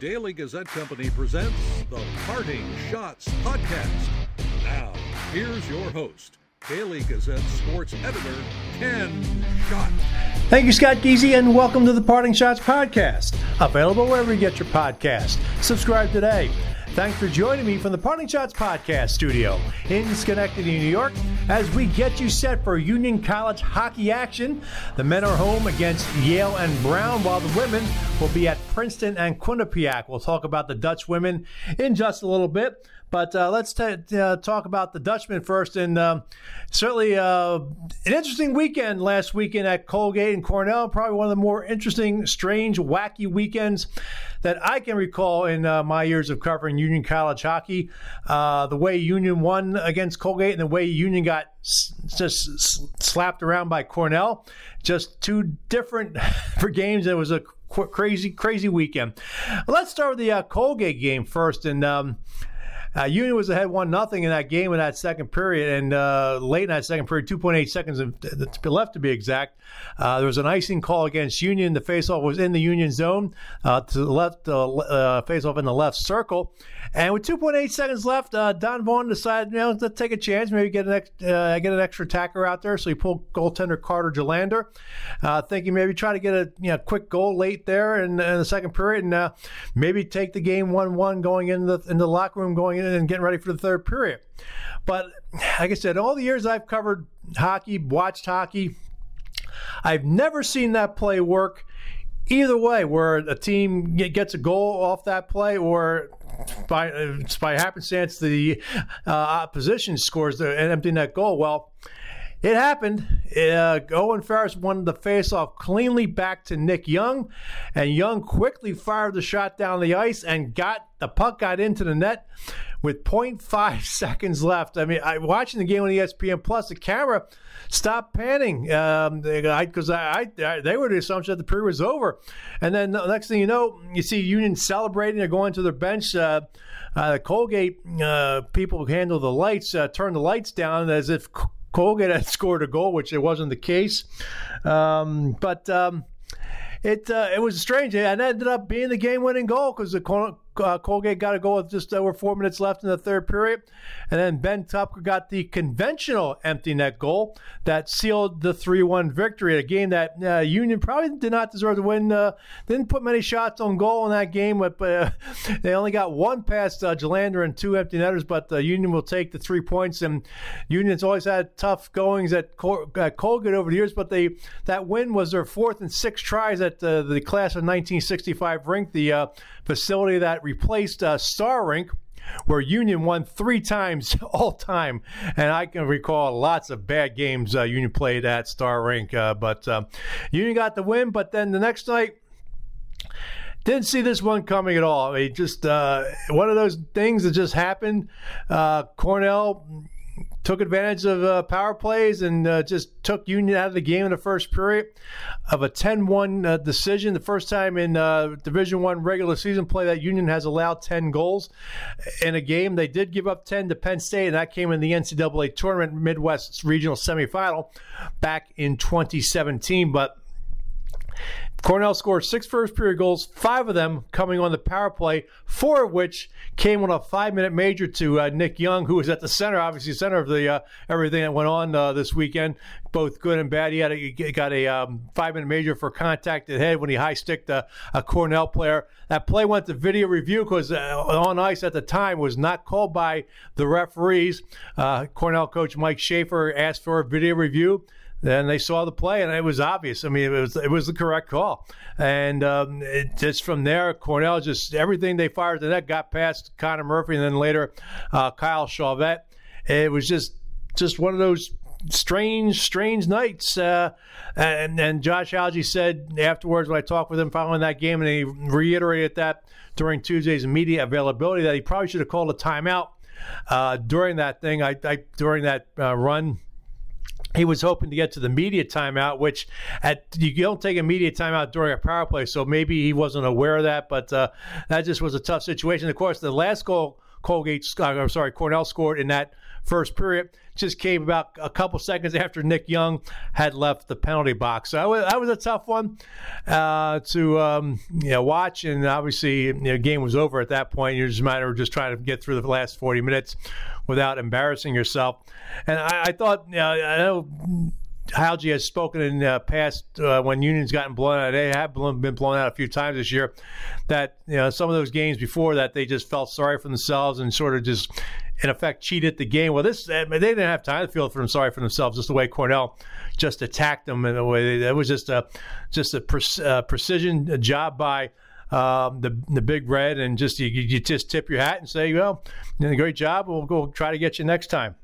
Daily Gazette Company presents the Parting Schotts Podcast. Now, here's your host, Daily Gazette sports editor, Ken Schott. Thank you, Scott Geezy, and welcome to the Parting Schotts Podcast. Available wherever you get your podcast. Subscribe today. Thanks for joining me from the Parting Schotts Podcast studio in Schenectady, New York, as we get you set for Union College hockey action. The men are home against Yale and Brown, while the women will be at Princeton and Quinnipiac. We'll talk about the Dutch women in just a little bit. But uh, let's t- uh, talk about the Dutchman first. And um, certainly uh, an interesting weekend last weekend at Colgate and Cornell. Probably one of the more interesting, strange, wacky weekends that I can recall in uh, my years of covering Union College hockey. Uh, the way Union won against Colgate and the way Union got s- just s- slapped around by Cornell. Just two different for games. It was a qu- crazy, crazy weekend. Let's start with the Colgate game first. And um, uh, Union was ahead one nothing in that game in that second period, and uh, late in that second period, 2.8 seconds left to be exact. Uh, there was an icing call against Union. The faceoff was in the Union zone uh, to the left, uh, faceoff in the left circle, and with 2.8 seconds left, uh, Don Vaughan decided, you know, to take a chance, maybe get an ex- get an extra attacker out there. So he pulled goaltender Carter Gylander, thinking maybe try to get a you know, quick goal late there in, in the second period, and maybe take the game one-one going into the, in the locker room going in and getting ready for the third period. But like I said, all the years I've covered hockey, watched hockey, I've never seen that play work either way, where a team gets a goal off that play or by, by happenstance the uh, opposition scores the, empty net goal. Well, it happened. Uh, Owen Farris won the faceoff cleanly back to Nick Young, and Young quickly fired the shot down the ice and got the puck got into the net with 0.5 seconds left. I mean, I watching the game on ESPN Plus, the camera stopped panning because um, I, I, I, they were the assumption that the period was over, and then the next thing you know, you see Union celebrating. They're going to their bench. Uh, uh, the Colgate uh, people who handle the lights uh, turn the lights down as if Colgate had scored a goal, which it wasn't the case. Um, but um, it uh, it was strange, and ended up being the game-winning goal because the uh, Colgate got a goal with just over four minutes left in the third period, and then Ben Tupker got the conventional empty net goal that sealed the three-one victory. A game that uh, Union probably did not deserve to win. Uh, didn't put many shots on goal in that game, but uh, they only got one past uh, Gylander and two empty netters. But Union will take the three points, and Union's always had tough goings at, Col- at Colgate over the years. But they that win was their fourth and sixth tries at uh, the class of 1965 rink, the uh, facility that replaced uh, Starr Rink, where Union won three times all time. And I can recall lots of bad games uh, Union played at Starr Rink. Uh, but uh, Union got the win. But then the next night, didn't see this one coming at all. I mean, just uh, one of those things that just happened. Uh, Cornell took advantage of uh, power plays and uh, just took Union out of the game in the first period of a 10-1 uh, decision. The first time in uh, Division One regular season play that Union has allowed 10 goals in a game. They did give up 10 to Penn State, and that came in the NCAA tournament Midwest regional semifinal back in 2017. But Cornell scored six first period goals, five of them coming on the power play, four of which came on a five minute major to uh, Nick Young, who was at the center, obviously center of the uh, everything that went on uh, this weekend, both good and bad. He had a, he got a um, five minute major for contact at head when he high sticked a, a, Cornell player. That play went to video review because uh, on ice at the time was not called by the referees. Uh, Cornell coach Mike Schafer asked for a video review. Then they saw the play, and it was obvious. I mean, it was it was the correct call. And um, it, just from there, Cornell just everything they fired the net got past Connor Murphy, and then later uh, Kyle Chauvette. It was just just one of those strange, strange nights. Uh, and, and Josh Hauge said afterwards when I talked with him following that game, and he reiterated that during Tuesday's media availability that he probably should have called a timeout uh, during that thing. I, I during that uh, run he was hoping to get to the media timeout, which at you don't take a media timeout during a power play, so maybe he wasn't aware of that. But uh, that just was a tough situation. Of course, the last goal Colgate, uh, I'm sorry, Cornell scored in that first period. Just came about a couple seconds after Nick Young had left the penalty box. So that was, that was a tough one uh, to um, you know, watch. And obviously, you know, the game was over at that point. You're just matter of just trying to get through the last 40 minutes without embarrassing yourself. And I, I thought, you know, I know Hauge has spoken in the past uh, when Union's gotten blown out. They have been blown out a few times this year. That you know some of those games before that they just felt sorry for themselves and sort of just in effect cheated the game. Well, this they didn't have time to feel for them sorry for themselves. Just the way Cornell just attacked them in a way that was just a just a pre- uh, precision job by. Um, the the big red and just you, you just tip your hat and say, well, you know, great job. We'll go try to get you next time.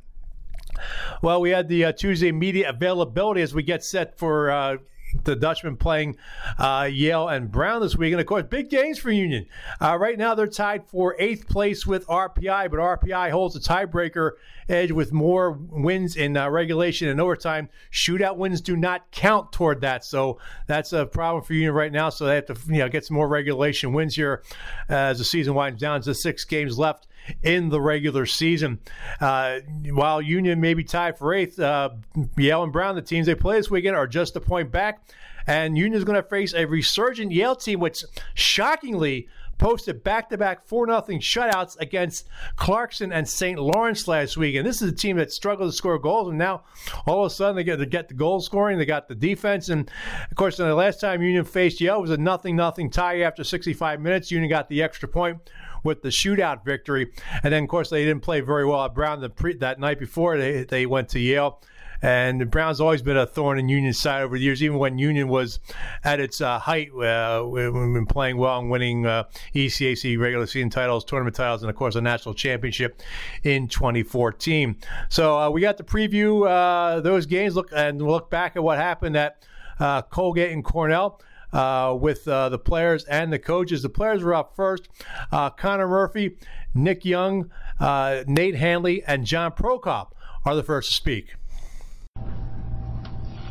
Well, we had the uh, Tuesday media availability as we get set for uh, the Dutchman playing uh, Yale and Brown this week. And of course, big games for Union. Uh, right now, they're tied for eighth place with RPI, but RPI holds a tiebreaker edge with more wins in uh, regulation and overtime. Shootout wins do not count toward that, so that's a problem for Union right now. So they have to you know get some more regulation wins here as the season winds down. Just six games left in the regular season. Uh, while Union may be tied for eighth, uh, Yale and Brown, the teams they play this weekend, are just a point back. And Union is going to face a resurgent Yale team, which shockingly posted back-to-back 4-0 shutouts against Clarkson and St. Lawrence last week. And this is a team that struggled to score goals, and now all of a sudden they get, they get the goal scoring, they got the defense, and of course, the last time Union faced Yale was a nothing-nothing tie after 65 minutes. Union got the extra point with the shootout victory. And then, of course, they didn't play very well at Brown the pre- that night before they, they went to Yale. And Brown's always been a thorn in Union's side over the years, even when Union was at its uh, height, uh, we've been playing well and winning uh, ECAC regular season titles, tournament titles, and of course a national championship in 2014. So uh, we got to preview uh, those games, look and look back at what happened at uh, Colgate and Cornell uh, with uh, the players and the coaches. The players were up first. Uh, Connor Murphy, Nick Young, uh, Nate Hanley, and John Prokop are the first to speak.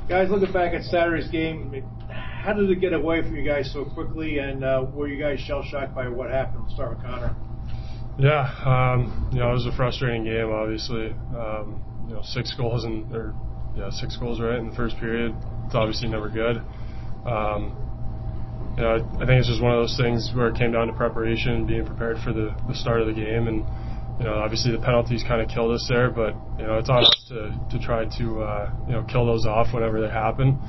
Guys, looking back at Saturday's game, how did it get away from you guys so quickly, and uh, were you guys shell shocked by what happened? We'll start with Connor. Yeah, um, you know, it was a frustrating game. Obviously, um, you know, six goals in or yeah, six goals right in the first period. It's obviously never good. Um, you know, I think it's just one of those things where it came down to preparation, being prepared for the, the start of the game, and you know, obviously the penalties kind of killed us there, but you know, it's on us to to try to uh, you know kill those off whenever they happen.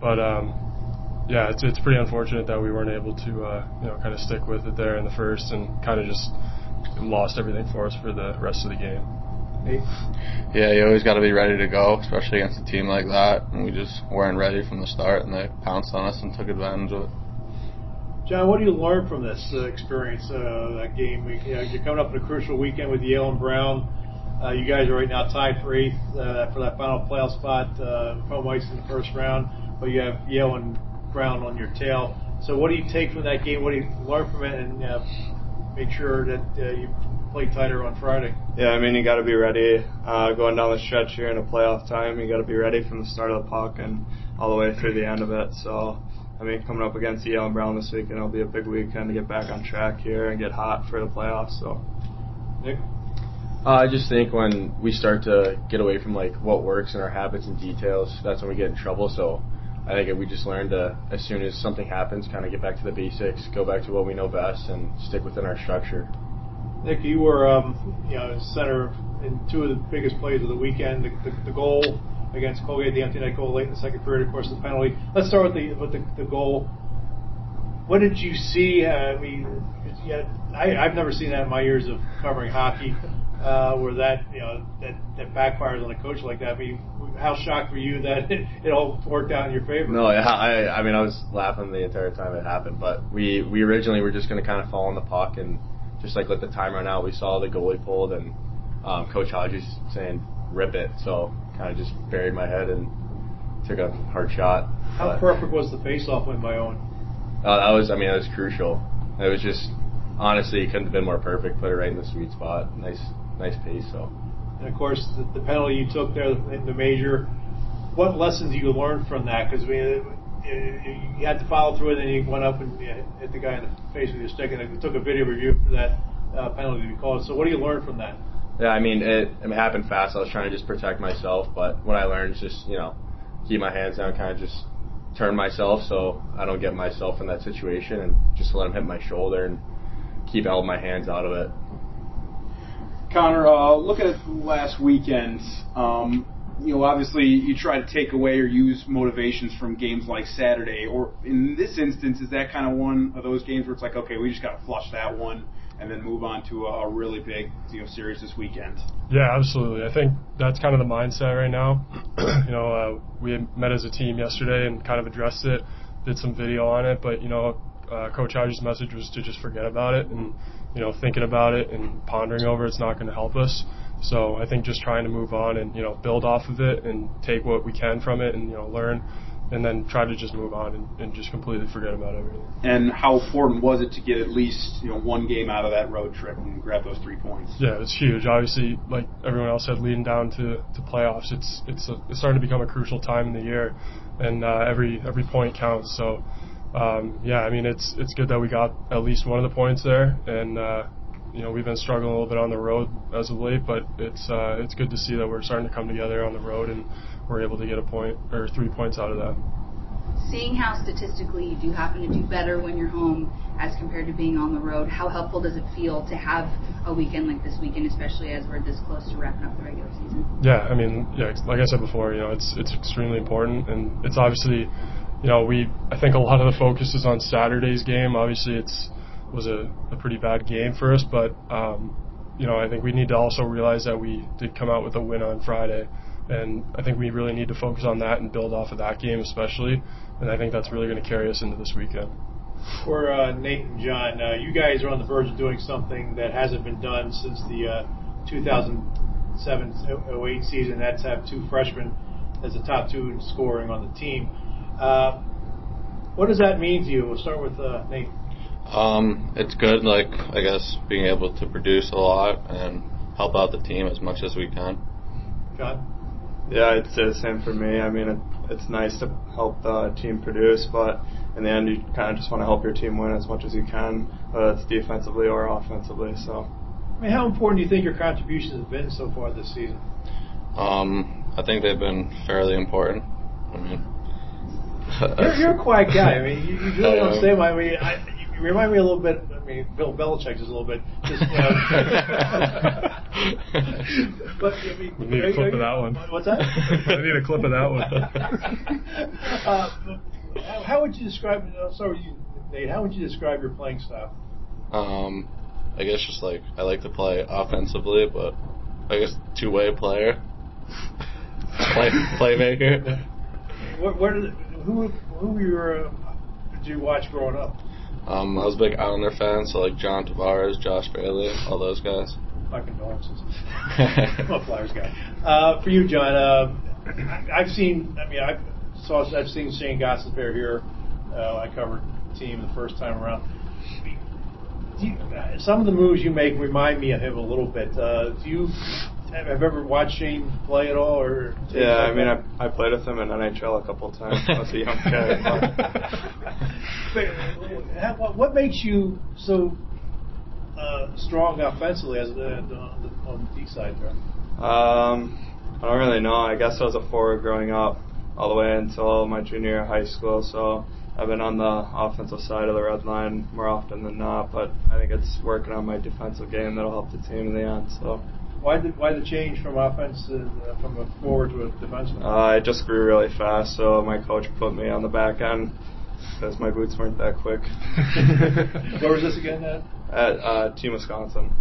But um, yeah, it's it's pretty unfortunate that we weren't able to uh, you know kind of stick with it there in the first and kind of just lost everything for us for the rest of the game. Yeah, you always got to be ready to go, especially against a team like that. And we just weren't ready from the start, and they pounced on us and took advantage of it. John, what do you learn from this uh, experience, uh, that game? You know, you're coming up in a crucial weekend with Yale and Brown. Uh, you guys are right now tied for eighth uh, for that final playoff spot. Uh, White's in the first round, but you have Yale and Brown on your tail. So, what do you take from that game? What do you learn from it, and uh, make sure that uh, you play tighter on Friday? Yeah, I mean you got to be ready uh, going down the stretch here in a playoff time. You got to be ready from the start of the puck and all the way through the end of it. So I mean, coming up against Yale and Brown this weekend, it'll be a big weekend to get back on track here and get hot for the playoffs. So, Nick. Uh, I just think when we start to get away from like what works and our habits and details, that's when we get in trouble. So I think we just learned to, as soon as something happens, kind of get back to the basics, go back to what we know best, and stick within our structure. Nick, you were um, you know center in two of the biggest plays of the weekend. The, the, the goal against Colgate, the empty net goal late in the second period, of course, the penalty. Let's start with the with the, the goal. What did you see? Uh, I mean, yeah, I, I've never seen that in my years of covering hockey, uh, where that you know that that backfires on a coach like that. I mean, how shocked were you that it, it all worked out in your favor? No, I I mean I was laughing the entire time it happened, but we we originally were just going to kind of fall on the puck and just like let the time run out. We saw the goalie pulled and um, Coach Hauge's saying rip it, so kind of just buried my head and took a hard shot. How but, perfect was the face-off win by Owen? Uh, that was, I mean, that was crucial. It was just, honestly, it couldn't have been more perfect. Put it right in the sweet spot. Nice, nice pace. So. And of course, the, the penalty you took there in the major. What lessons you learned from that? Because we, you had to follow through, and then you went up and hit the guy in the face with your stick, and it took a video review for that uh, penalty to be called. So what do you learn from that? Yeah, I mean, it, it happened fast. I was trying to just protect myself, but what I learned is just, you know, keep my hands down, kind of just turn myself so I don't get myself in that situation and just let him hit my shoulder and keep all my hands out of it. Connor, uh, look at last weekend. Um, you know, obviously you try to take away or use motivations from games like Saturday, or in this instance, is that kind of one of those games where it's like, okay, we just got to flush that one and then move on to a really big, you know, series this weekend? Yeah, absolutely. I think that's kind of the mindset right now. you know, uh, we met as a team yesterday and kind of addressed it, did some video on it, but you know, uh, Coach Hauge's message was to just forget about it and you know thinking about it and pondering over it's not going to help us. So I think just trying to move on and you know build off of it and take what we can from it and you know learn and then try to just move on and, and just completely forget about everything. And how important was it to get at least you know one game out of that road trip and grab those three points? Yeah, it's huge. Obviously, like everyone else said, leading down to, to playoffs, it's it's, a, it's starting to become a crucial time in the year, and uh, every every point counts. So. Um, yeah, I mean it's it's good that we got at least one of the points there, and uh, you know we've been struggling a little bit on the road as of late, but it's uh, it's good to see that we're starting to come together on the road and we're able to get a point or three points out of that. Seeing how statistically you do happen to do better when you're home as compared to being on the road, how helpful does it feel to have a weekend like this weekend, especially as we're this close to wrapping up the regular season? Yeah, I mean, yeah, like I said before, you know, it's it's extremely important, and it's obviously, you know, we I think a lot of the focus is on Saturday's game. Obviously, it's was a, a pretty bad game for us, but um, you know, I think we need to also realize that we did come out with a win on Friday, and I think we really need to focus on that and build off of that game especially, and I think that's really going to carry us into this weekend. For uh, Nate and John, uh, you guys are on the verge of doing something that hasn't been done since the uh, 2007-08 season. That's have two freshmen as the top two in scoring on the team. Uh, what does that mean to you? We'll start with uh, Nate. Um, it's good, like I guess, being able to produce a lot and help out the team as much as we can. John. Yeah, I'd say the same for me. I mean, it, it's nice to help the team produce, but in the end, you kind of just want to help your team win as much as you can, whether it's defensively or offensively. So. I mean, how important do you think your contributions have been so far this season? Um, I think they've been fairly important. I mean, you're, you're a quiet guy. I mean, you, you really don't say much. I mean, I, you remind me a little bit. I mean, Bill Belichick is a little bit. Just, you know, but I mean, we need a clip of that one. What's that? I need a clip of that one. uh, how would you describe? I'm sorry, you, Nate. How would you describe your playing style? Um, I guess just like I like to play offensively, but I guess two way player, play playmaker. What, what did, who who were your, uh, did you watch growing up? Um, I was a big Islander fan, so like John Tavares, Josh Bailey, all those guys. My condolences. I'm a Flyers guy. Uh, for you, John, uh, I've seen. I mean, I saw. I've seen Shane Gostisbehere here. Uh, I covered the team the first time around. You, some of the moves you make remind me of him a little bit. Uh, do you have ever watched Shane play at all, or yeah? I mean, I, I played with him in NHL a couple of times. I was a young kid. what, what makes you so uh, strong offensively as the, on, the, on the D side there? Um, I don't really know. I guess I was a forward growing up, all the way until my junior year of high school. So I've been on the offensive side of the red line more often than not. But I think it's working on my defensive game that'll help the team in the end. So. Why the why the change from offense uh, from a forward to a defenseman? Uh, I just grew really fast, so my coach put me on the back end because my boots weren't that quick. Where was this again? At, at uh, Team Wisconsin.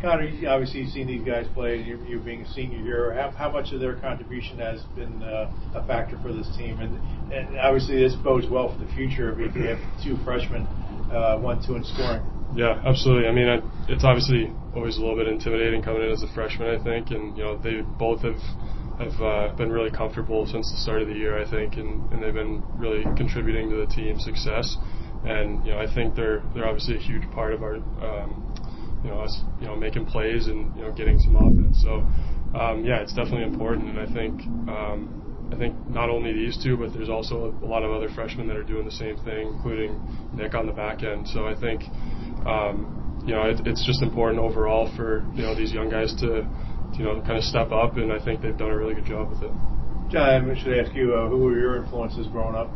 Connor, you obviously you've seen these guys play. You're, you're being a senior here. How, how, much of their contribution has been uh, a factor for this team? And, and obviously, this bodes well for the future if you have two freshmen, uh, one, two in scoring. Yeah, absolutely. I mean, I, it's obviously always a little bit intimidating coming in as a freshman. I think, and you know, they both have have uh, been really comfortable since the start of the year. I think, and, and they've been really contributing to the team's success. And you know, I think they're they're obviously a huge part of our, um, you know, us you know making plays and you know getting some offense. So, um, yeah, it's definitely important. And I think. Um, I think not only these two, but there's also a lot of other freshmen that are doing the same thing, including Nick on the back end. So I think um, you know, it, it's just important overall for you know these young guys to you know kind of step up, and I think they've done a really good job with it. John, I should ask you, uh, who were your influences growing up?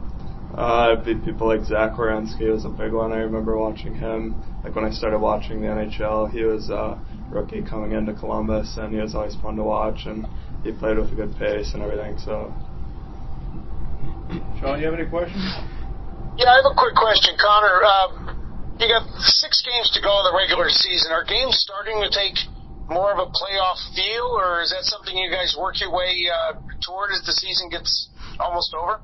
Uh, people like Zach Werenski was a big one. I remember watching him. Like when I started watching the NHL, he was a rookie coming into Columbus, and he was always fun to watch, and he played with a good pace and everything. So, Sean, you have any questions? Yeah, I have a quick question, Connor. Uh, you got six games to go in the regular season. Are games starting to take more of a playoff feel, or is that something you guys work your way uh, toward as the season gets almost over?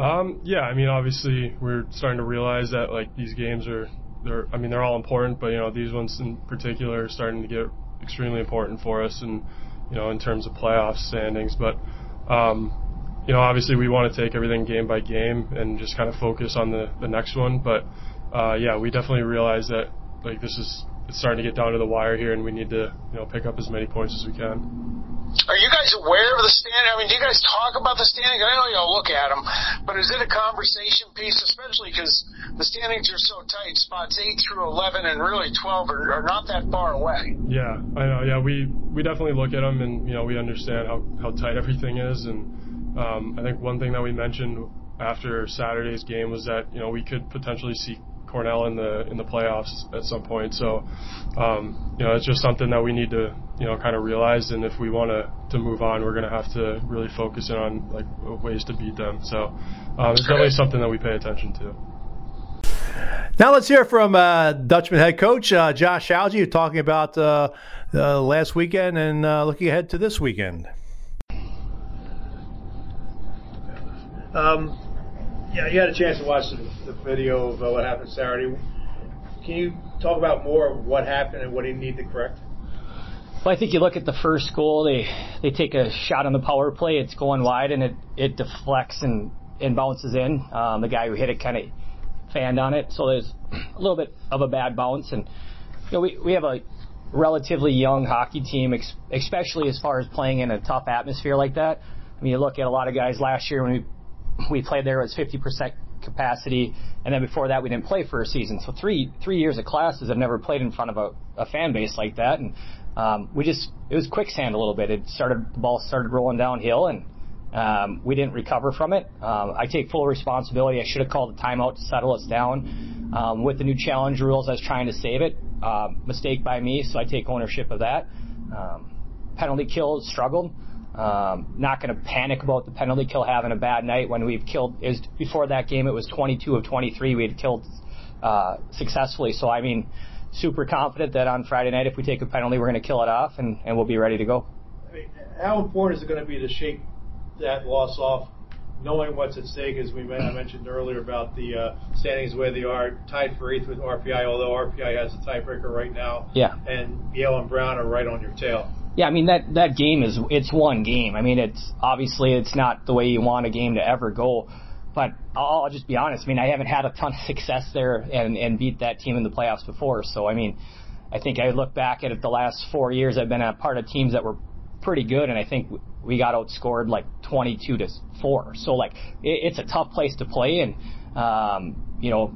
Um, yeah, I mean, obviously, we're starting to realize that like these games are, they're, I mean, they're all important, but you know, these ones in particular are starting to get extremely important for us, and you know, in terms of playoff standings. But um, you know, obviously, we want to take everything game by game and just kind of focus on the the next one. But uh, yeah, we definitely realize that like this is it's starting to get down to the wire here, and we need to you know pick up as many points as we can. Are you guys aware of the standing? I mean, do you guys talk about the standings? I know y'all look at them, but is it a conversation piece, especially because the standings are so tight? Spots eight through eleven and really twelve are, are not that far away. Yeah, I know. Yeah, we we definitely look at them, and you know we understand how how tight everything is, and um, I think one thing that we mentioned after Saturday's game was that you know we could potentially see Cornell in the in the playoffs at some point. So, um, you know, it's just something that we need to you know kind of realize. And if we want to to move on, we're going to have to really focus in on like ways to beat them. So, um, it's definitely something that we pay attention to. Now let's hear from uh, Dutchman head coach uh, Josh Hauge talking about uh, last weekend and uh, looking ahead to this weekend. Um, yeah, you had a chance to watch the, the video of uh, what happened Saturday. Can you talk about more of what happened and what he needed to correct? Well, I think you look at the first goal. They they take a shot on the power play. It's going wide and it it deflects and and bounces in. Um, the guy who hit it kind of fanned on it, so there's a little bit of a bad bounce. And you know we we have a relatively young hockey team, especially as far as playing in a tough atmosphere like that. I mean, you look at a lot of guys last year when we we played there was 50% capacity, and then before that we didn't play for a season. So three three years of classes, I've never played in front of a, a fan base like that, and um, we just it was quicksand a little bit. It started the ball started rolling downhill, and um, we didn't recover from it. Um, I take full responsibility. I should have called a timeout to settle us down. Um, with the new challenge rules, I was trying to save it. Uh, mistake by me, so I take ownership of that. Um, penalty kill struggled. Um, not going to panic about the penalty kill having a bad night when we've killed. Is before that game it was 22 of 23 we had killed uh, successfully. So I mean, super confident that on Friday night if we take a penalty we're going to kill it off and, and we'll be ready to go. I mean, how important is it going to be to shake that loss off, knowing what's at stake? As we mentioned earlier about the uh, standings where they are, tied for eighth with RPI, although RPI has a tiebreaker right now. Yeah. And Yale and Brown are right on your tail. Yeah, I mean that that game is it's one game. I mean it's obviously it's not the way you want a game to ever go, but I'll, I'll just be honest. I mean I haven't had a ton of success there and and beat that team in the playoffs before. So I mean, I think I look back at it the last four years. I've been a part of teams that were pretty good, and I think we got outscored like 22 to four. So like it, it's a tough place to play, and um, you know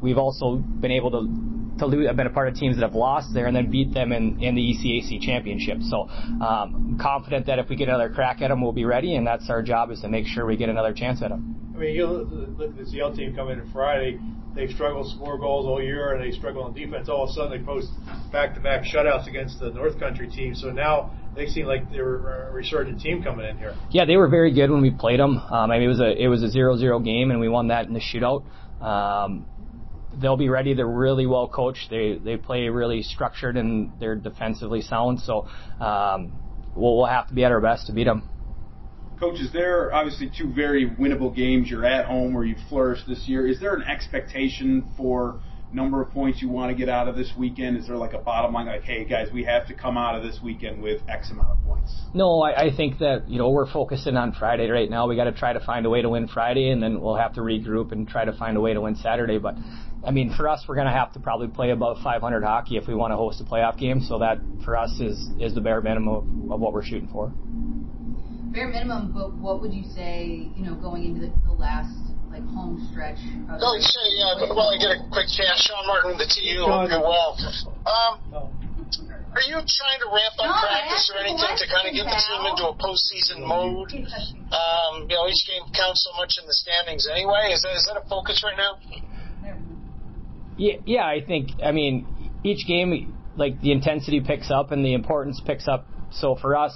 we've also been able to to lose. I've been a part of teams that have lost there and then beat them in, in the ECAC championship. So um, I'm confident that if we get another crack at them, we'll be ready, and that's our job is to make sure we get another chance at them. I mean, you look at this Yale team coming in Friday. They've struggled to score goals all year, and they struggle on defense. All of a sudden, they post back-to-back shutouts against the North Country team. So now they seem like they're a resurgent team coming in here. Yeah, they were very good when we played them. Um, I mean, it was a it was a zero-zero game, and we won that in the shootout. Um, they'll be ready. They're really well coached. They they play really structured and they're defensively sound. So um, we'll, we'll have to be at our best to beat them. Coach, is there obviously two very winnable games? You're at home where you flourished this year. Is there an expectation for number of points you want to get out of this weekend? Is there like a bottom line, like, hey guys, we have to come out of this weekend with X amount of points? No, I, I think that you know we're focusing on Friday right now. We got to try to find a way to win Friday, and then we'll have to regroup and try to find a way to win Saturday. But I mean, for us, we're going to have to probably play above 500 hockey if we want to host a playoff game. So that for us is is the bare minimum of, of what we're shooting for. Bare minimum, but what would you say? You know, going into the, the last like home stretch. Of no, say, uh, while I get a quick chance, Sean Martin, the TU, hope you're well. Um, are you trying to ramp up No, practice or anything to kind of get the team into a postseason mode? Um, you know, each game counts so much in the standings anyway. Is that is that a focus right now? Yeah, yeah, I think. I mean, each game, like the intensity picks up and the importance picks up. So for us,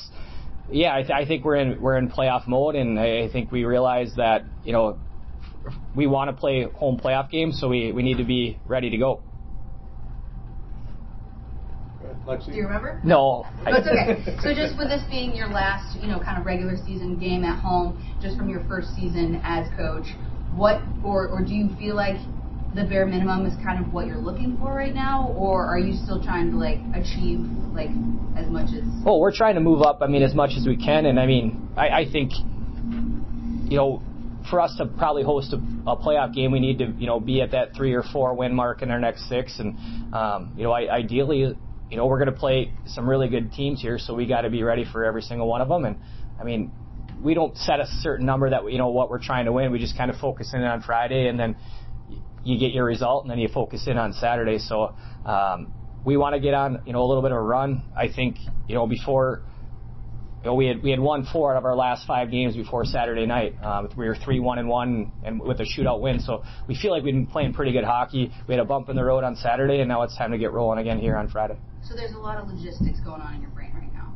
yeah, I, th- I think we're in we're in playoff mode, and I, I think we realize that you know we want to play home playoff games, so we we need to be ready to go. Do you remember? No, No, it's okay. So just with this being your last, you know, kind of regular season game at home, just from your first season as coach, what or or do you feel like the bare minimum is kind of what you're looking for right now, or are you still trying to like achieve like as much as? Well, we're trying to move up. I mean, as much as we can, and I mean, I, I think, you know, for us to probably host a, a playoff game, we need to, you know, be at that three or four win mark in our next six, and um, you know, I, ideally, you know, we're going to play some really good teams here, so we got to be ready for every single one of them. And I mean, we don't set a certain number that you know what we're trying to win. We just kind of focus in on Friday, and then you get your result, and then you focus in on Saturday. So um, we want to get on, you know, a little bit of a run. I think, you know, before. You know, we had we had won four out of our last five games before Saturday night. Um, we were three one and one, and with a shootout win. So we feel like we've been playing pretty good hockey. We had a bump in the road on Saturday, and now it's time to get rolling again here on Friday. So there's a lot of logistics going on in your brain right now.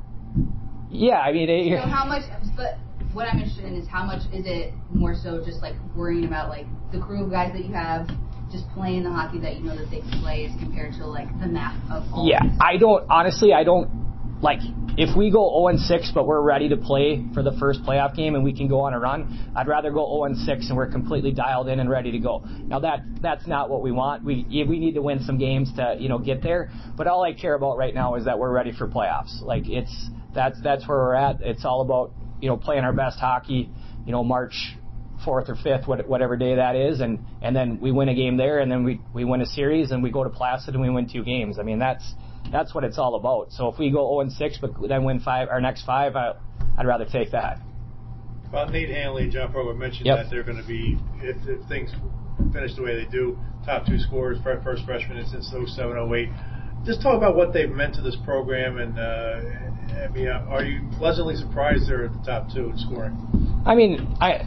Yeah, I mean, it, So how much? But what I'm interested in is how much is it more so just like worrying about like the crew of guys that you have, just playing the hockey that you know that they can play, as compared to like the math of all. Yeah, I don't honestly. I don't like if we go 0 and 6, but we're ready to play for the first playoff game and we can go on a run. I'd rather go 0 and 6 and we're completely dialed in and ready to go. Now that that's not what we want. We we need to win some games to you know get there. But all I care about right now is that we're ready for playoffs. Like it's that's that's where we're at. It's all about you know playing our best hockey. You know March fourth or fifth, whatever day that is, and and then we win a game there, and then we we win a series, and we go to Placid and we win two games. I mean that's that's what it's all about. So if we go 0 and 6, but then win five our next five, I, I'd rather take that. Well, Nate Hanley, John Prokop mentioned Yep. that they're going to be, if, if things finish the way they do, top two scorers, first freshman since 07, 08. Just talk about what they've meant to this program, and uh, I mean, uh, are you pleasantly surprised they're at the top two in scoring? I mean, I,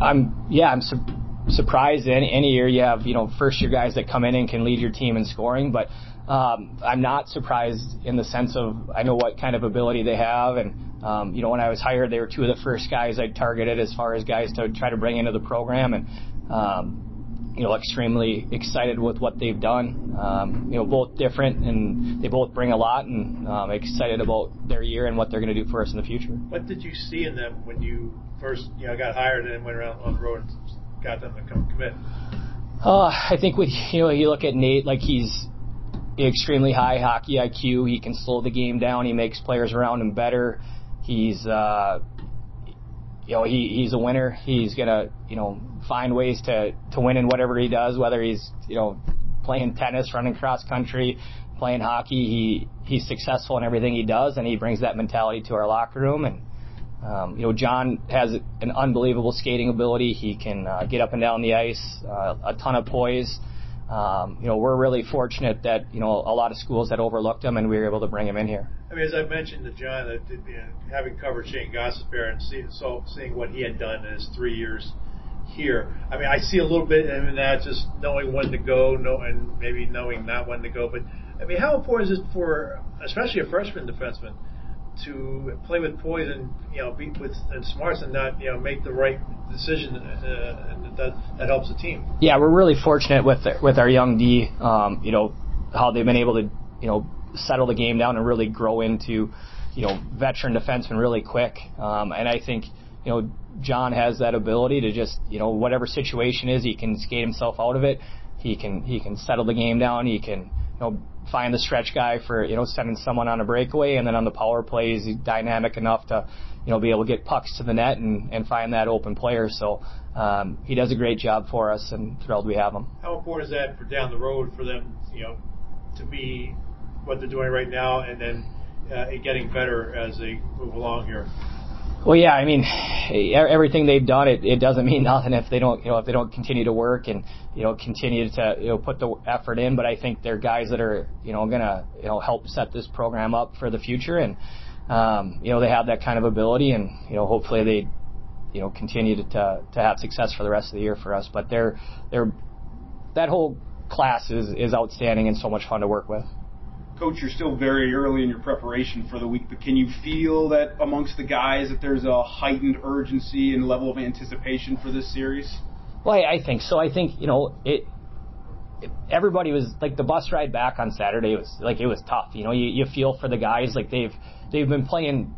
I'm yeah, I'm su- surprised. Any any year you have you know first year guys that come in and can lead your team in scoring, but um, I'm not surprised in the sense of I know what kind of ability they have, and um, you know when I was hired, they were two of the first guys I targeted as far as guys to try to bring into the program, and um, you know extremely excited with what they've done. Um, you know both different, and they both bring a lot, and um, excited about their year and what they're going to do for us in the future. What did you see in them when you first, you know, got hired and went around on the road and got them to come commit? Uh, I think with you know you look at Nate like he's extremely high hockey IQ. He can slow the game down. He makes players around him better. He's uh, you know he he's a winner. He's gonna you know find ways to to win in whatever he does, whether he's you know playing tennis, running cross country, playing hockey. He he's successful in everything he does, and he brings that mentality to our locker room and. Um, you know, John has an unbelievable skating ability. He can uh, get up and down the ice, uh, a ton of poise. Um, you know, we're really fortunate that you know a lot of schools had overlooked him, and we were able to bring him in here. I mean, as I mentioned to John, that you know, having covered Shane Gostisbehere and see, so seeing what he had done in his three years here, I mean, I see a little bit in that just knowing when to go, know, and maybe knowing not when to go. But I mean, how important is it for, especially a freshman defenseman, to play with poise and you know be with and smarts and not you know make the right decision, uh, and that that helps the team. Yeah, we're really fortunate with with our young D. Um, you know how they've been able to you know settle the game down and really grow into you know veteran defensemen really quick. Um, and I think you know John has that ability to just you know whatever situation is, he can skate himself out of it. He can he can settle the game down. He can you know find the stretch guy for you know sending someone on a breakaway, and then on the power plays, he's dynamic enough to you know be able to get pucks to the net and, and find that open player. So um, he does a great job for us, and thrilled we have him. How important is that for down the road for them, you know, to be what they're doing right now and then uh, getting better as they move along here? Well, yeah, I mean, everything they've done, it, it doesn't mean nothing if they don't, you know, if they don't continue to work and, you know, continue to, you know, put the effort in. But I think they're guys that are, you know, gonna, you know, help set this program up for the future. And, um, you know, they have that kind of ability and, you know, hopefully they, you know, continue to, to, to have success for the rest of the year for us. But they're, they're, that whole class is, is outstanding and so much fun to work with. Coach, you're still very early in your preparation for the week, but can you feel that amongst the guys that there's a heightened urgency and level of anticipation for this series? Well, I, think so. I think you know it, it. Everybody was like the bus ride back on Saturday was like it was tough. You know, you, you feel for the guys like they've they've been playing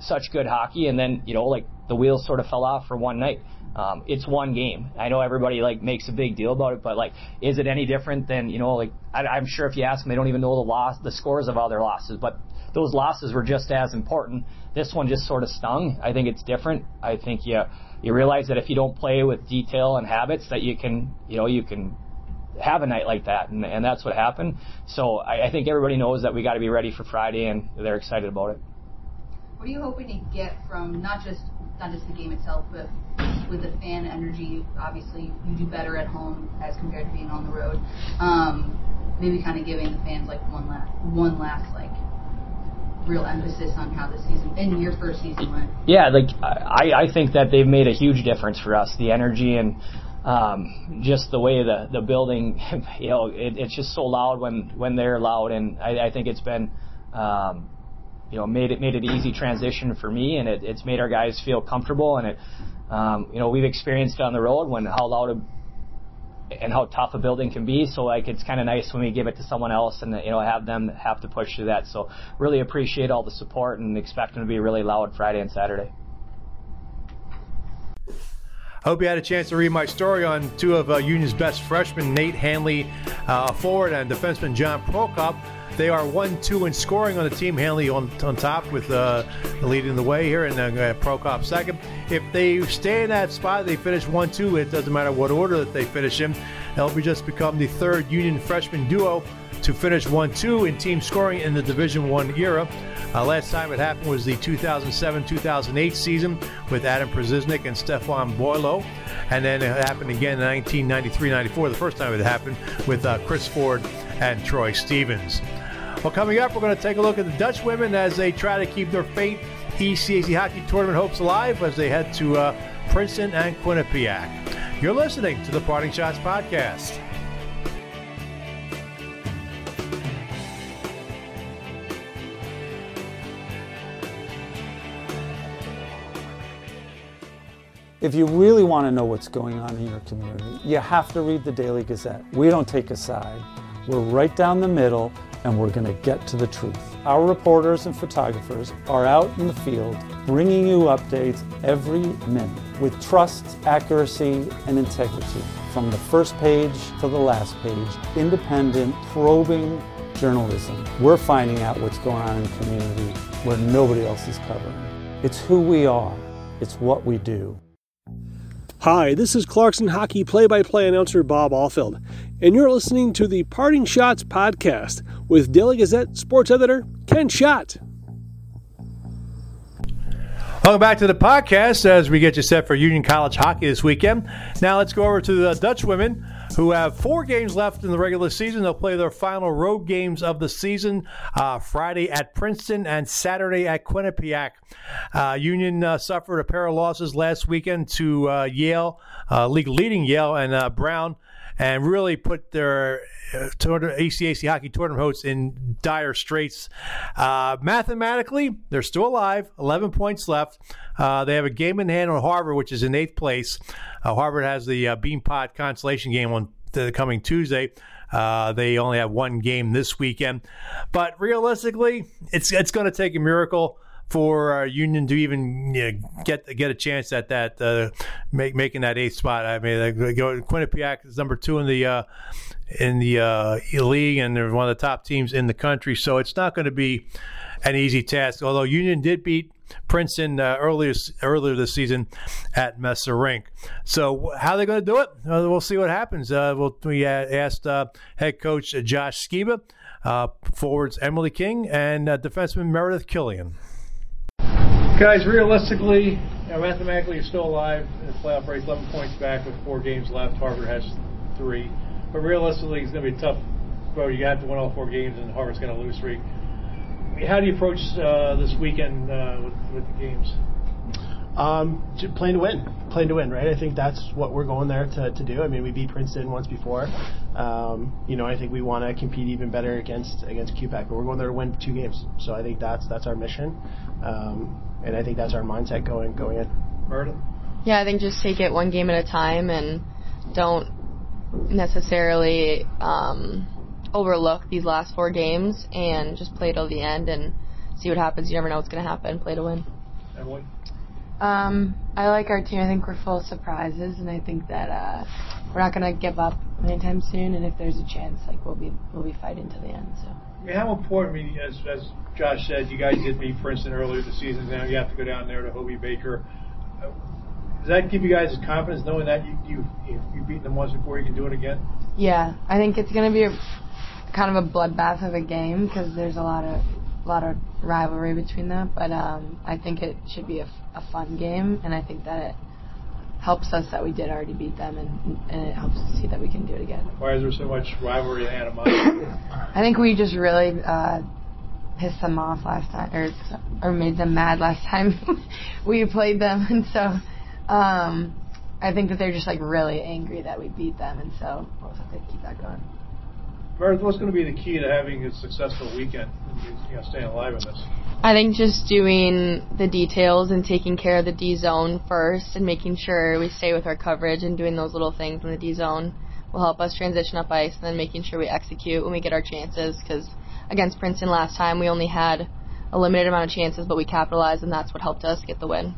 such good hockey, and then you know like the wheels sort of fell off for one night. Um, it's one game. I know everybody like makes a big deal about it, but like, is it any different than you know? Like, I, I'm sure if you ask them, they don't even know the loss, the scores of other losses, but those losses were just as important. This one just sort of stung. I think it's different. I think you you realize that if you don't play with detail and habits, that you can you know you can have a night like that, and, and that's what happened. So I, I think everybody knows that we got to be ready for Friday, and they're excited about it. What are you hoping to get from not just not just the game itself, but with the fan energy, obviously you do better at home as compared to being on the road. Um, maybe kind of giving the fans like one last, one last like real emphasis on how the season in your first season went. Yeah, like I, I think that they've made a huge difference for us. The energy and um, just the way the the building, you know, it, it's just so loud when when they're loud, and I, I think it's been. Um, you know, made it made it easy transition for me, and it, it's made our guys feel comfortable, and it um, you know, we've experienced on the road when how loud a, and how tough a building can be. So like it's kind of nice when we give it to someone else and you know have them have to push through that. So really appreciate all the support and expect them to be really loud Friday and Saturday. Hope you had a chance to read my story on two of uh, Union's best freshmen, Nate Hanley, uh, forward, and defenseman John Prokop. They are 1 2 in scoring on the team. Hanley on, on top with uh, leading the way here, and uh, Prokop second. If they stay in that spot, they finish 1 2. It doesn't matter what order that they finish in. They'll be just become the third Union freshman duo to finish 1 2 in team scoring in the Division One era. Uh, last time it happened was the 2007 2008 season with Adam Presizniuk and Stephane Boileau, And then it happened again in 1993 94, the first time it happened with uh, Chris Ford and Troy Stevens. Well, coming up, we're going to take a look at the Dutch women as they try to keep their fate ECAC hockey tournament hopes alive as they head to uh, Princeton and Quinnipiac. You're listening to the Parting Schotts podcast. If you really want to know what's going on in your community, you have to read the Daily Gazette. We don't take a side. We're right down the middle and we're going to get to the truth. Our reporters and photographers are out in the field bringing you updates every minute with trust, accuracy, and integrity. From the first page to the last page, independent, probing journalism. We're finding out what's going on in the community where nobody else is covering. It's who we are, it's what we do. Hi, this is Clarkson Hockey play by play announcer Bob Alfeld, and you're listening to the Parting Schotts podcast with Daily Gazette sports editor Ken Schott. Welcome back to the podcast as we get you set for Union College hockey this weekend. Now let's go over to the Dutch women who have four games left in the regular season. They'll play their final road games of the season uh, Friday at Princeton and Saturday at Quinnipiac. Uh, Union uh, suffered a pair of losses last weekend to uh, Yale, uh, league leading Yale and uh, Brown and really put their uh, ECAC hockey tournament hosts in dire straits. Uh, mathematically, they're still alive, 11 points left. Uh, they have a game in hand on Harvard, which is in eighth place. Uh, Harvard has the uh, Beanpot consolation game on the coming Tuesday. Uh, they only have one game this weekend, but realistically, it's it's going to take a miracle for uh, Union to even you know, get get a chance at that uh, make, making that eighth spot. I mean, Quinnipiac is number two in the uh, in the uh, league, and they're one of the top teams in the country. So it's not going to be an easy task. Although Union did beat Princeton uh, earlier earlier this season at Messa Rink. So how are they going to do it? Uh, we'll see what happens. Uh, we'll, we asked uh, head coach Josh Sciba, uh, forwards Emily King, and uh, defenseman Meredith Killian. Guys, realistically, mathematically, you're still alive in the playoff race, 11 points back with four games left. Harvard has three. But realistically, it's going to be tough road. You have to win all four games, and Harvard's going to lose three. I mean, how do you approach uh, this weekend uh, with, with the games? Um, playing to win, playing to win, right? I think that's what we're going there to, to do. I mean, we beat Princeton once before. Um, you know, I think we want to compete even better against against QPAC, but we're going there to win two games. So I think that's that's our mission, um, and I think that's our mindset going going in. Meredith? Yeah, I think just take it one game at a time and don't necessarily um, overlook these last four games and just play till the end and see what happens. You never know what's going to happen. Play to win. Emily? Um, I like our team. I think we're full of surprises, and I think that uh, we're not going to give up anytime soon. And if there's a chance, like we'll be we'll be fighting to the end. So. I mean, how important? I mean, as as Josh said, you guys did beat Princeton earlier this season. Now you have to go down there to Hobey Baker. Uh, does that give you guys confidence knowing that you you you you've beaten them once before, you can do it again? Yeah, I think it's going to be a kind of a bloodbath of a game because there's a lot of a lot of rivalry between them. But um, I think it should be a, a fun game, and I think that it helps us that we did already beat them, and, and it helps us see that we can do it again. Why is there so much rivalry and animosity? I think we just really uh, pissed them off last time, or or made them mad last time we played them, and so um, I think that they're just like really angry that we beat them, and so we'll have to keep that going. Meredith, what's going to be the key to having a successful weekend? You know, staying alive in this. I think just doing the details and taking care of the D zone first and making sure we stay with our coverage and doing those little things in the D zone will help us transition up ice and then making sure we execute when we get our chances because against Princeton last time we only had a limited amount of chances but we capitalized and that's what helped us get the win.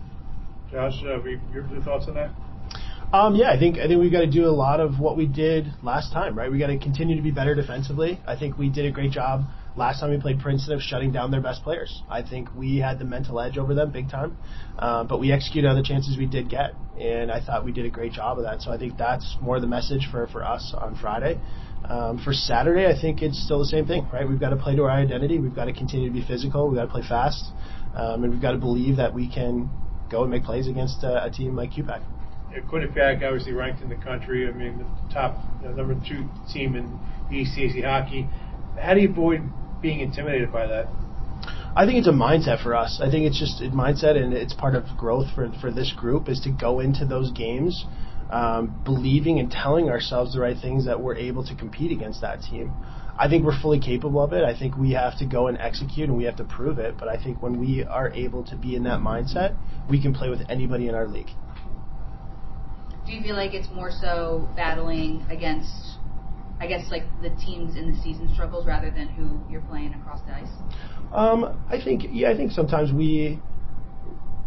Josh, uh, your, your thoughts on that? Um, yeah, I think I think we've got to do a lot of what we did last time, right? We got to continue to be better defensively. I think we did a great job last time we played Princeton of shutting down their best players. I think we had the mental edge over them big time, um, but we executed on the chances we did get, and I thought we did a great job of that. So I think that's more the message for for us on Friday. Um, for Saturday, I think it's still the same thing, right? We've got to play to our identity. We've got to continue to be physical. We've got to play fast, um, and we've got to believe that we can go and make plays against uh, a team like QPAC. Quinnipiac obviously ranked in the country. I mean, the top number two team in ECAC hockey. How do you avoid being intimidated by that? I think it's a mindset for us. I think it's just a mindset, and it's part of growth for for this group is to go into those games um, believing and telling ourselves the right things that we're able to compete against that team. I think we're fully capable of it. I think we have to go and execute and we have to prove it. But I think when we are able to be in that mindset, we can play with anybody in our league do you feel like it's more so battling against, I guess, like the teams in the season struggles rather than who you're playing across the ice? Um, I think yeah, I think sometimes we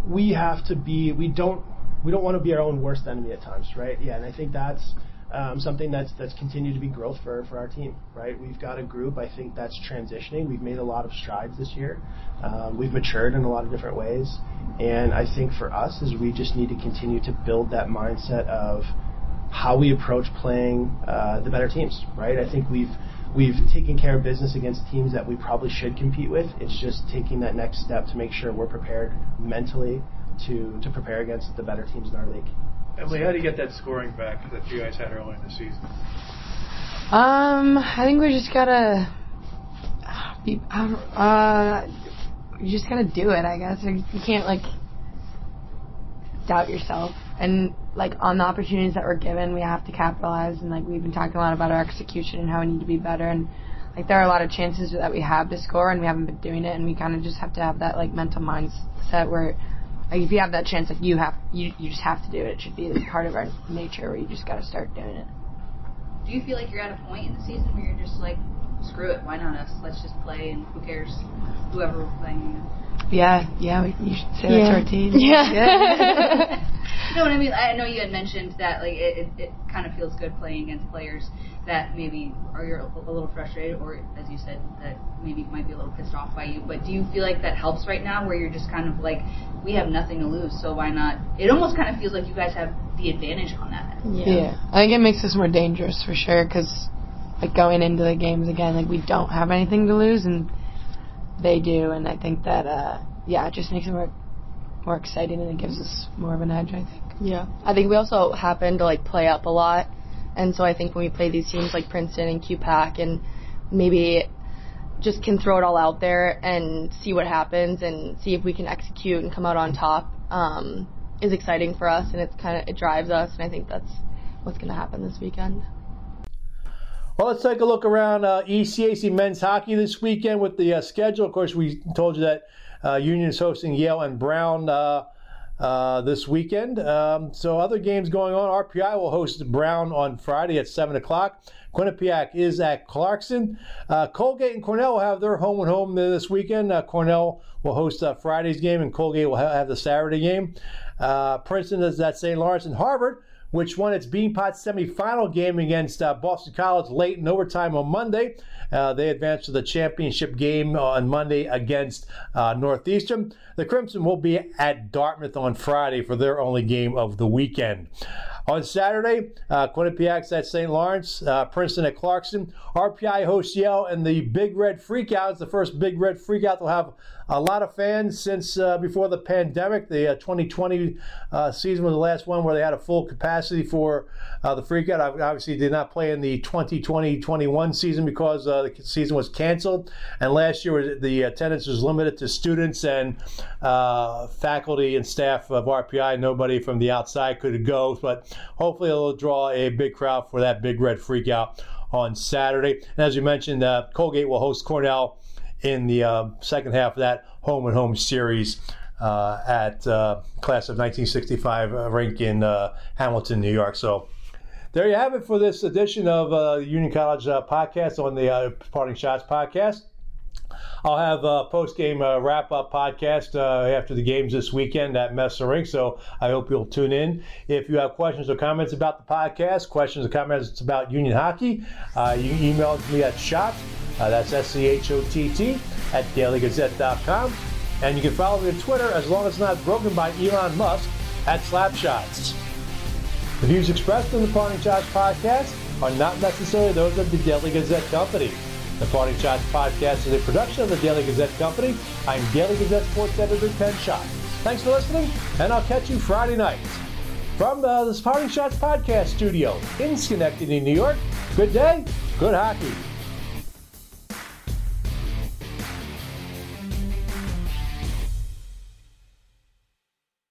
we have to be we don't we don't want to be our own worst enemy at times, right? Yeah, and I think that's um, something that's that's continued to be growth for for our team, right? We've got a group I think that's transitioning. We've made a lot of strides this year. Um, we've matured in a lot of different ways, and I think for us is we just need to continue to build that mindset of how we approach playing uh, the better teams, right? I think we've we've taken care of business against teams that we probably should compete with. It's just taking that next step to make sure we're prepared mentally to to prepare against the better teams in our league. Emily, how do you get that scoring back that you guys had early in the season? Um, I think we just gotta be. Uh, you just gotta do it. I guess you can't like doubt yourself, and like on the opportunities that we're given, we have to capitalize. And like we've been talking a lot about our execution and how we need to be better. And like there are a lot of chances that we have to score, and we haven't been doing it. And we kind of just have to have that like mental mindset where like if you have that chance, like you have, you you just have to do it. It should be part of our nature where you just got to start doing it. Do you feel like you're at a point in the season where you're just like, screw it, why not us? Let's just play, and who cares, whoever we're playing. Yeah, yeah, we, you should say yeah. that to our team. Yeah. yeah. you know what I mean? I know you had mentioned that like it, it, it kind of feels good playing against players that maybe are you're a little frustrated, or as you said, that maybe might be a little pissed off by you. But do you feel like that helps right now, where you're just kind of like, we have nothing to lose, so why not? It almost kind of feels like you guys have the advantage on that. Yeah, yeah. I think it makes us more dangerous for sure, because like going into the games again, like we don't have anything to lose, and they do, and I think that uh, yeah, it just makes it more more exciting and it gives us more of an edge. I think. Yeah, I think we also happen to like play up a lot, and so I think when we play these teams like Princeton and QPAC and maybe just can throw it all out there and see what happens and see if we can execute and come out on top um, is exciting for us and it's kind of it drives us and I think that's what's going to happen this weekend. Well, let's take a look around uh, ECAC men's hockey this weekend with the uh, schedule. Of course, we told you that uh, Union is hosting Yale and Brown uh, uh, this weekend. Um, so, other games going on. RPI will host Brown on Friday at 7 o'clock. Quinnipiac is at Clarkson. Uh, Colgate and Cornell will have their home and home this weekend. Cornell will host Friday's game, and Colgate will have, have the Saturday game. Princeton is at St. Lawrence and Harvard which won its Beanpot semifinal game against uh, Boston College late in overtime on Monday. Uh, they advanced to the championship game on Monday against uh, Northeastern. The Crimson will be at Dartmouth on Friday for their only game of the weekend. On Saturday, uh, Quinnipiac's at St. Lawrence, uh, Princeton at Clarkson. RPI hosts Yale, and the Big Red Freakout is the first Big Red Freakout. They'll have a lot of fans since uh, before the pandemic. The uh, 2020 uh, season was the last one where they had a full capacity for uh, the Freakout. Obviously, did not play in the 2020-21 season because uh, the season was canceled, and last year the attendance was limited to students and uh, faculty and staff of RPI. Nobody from the outside could go, but hopefully it'll draw a big crowd for that Big Red Freakout on Saturday. And as you mentioned, Colgate will host Cornell in the uh, second half of that home and home series uh, at uh, class of 1965 uh, rink in uh, Hamilton, New York. So there you have it for this edition of Union College podcast on the Parting Schotts podcast. I'll have a post game uh, wrap up podcast uh, after the games this weekend at Messa Rink. So I hope you'll tune in. If you have questions or comments about the podcast, questions or comments about Union hockey, uh, you can email me at schott uh, that's S C H O T T at dailygazette.com. And you can follow me on Twitter as long as it's not broken by Elon Musk at Slapschotts. The views expressed in the Parting Schotts podcast are not necessarily those of the Daily Gazette Company. The Parting Schotts podcast is a production of the Daily Gazette Company. I'm Daily Gazette sports editor Ken Schott. Thanks for listening, and I'll catch you Friday night. From the, the Parting Schotts podcast studio in Schenectady, New York, good day, good hockey.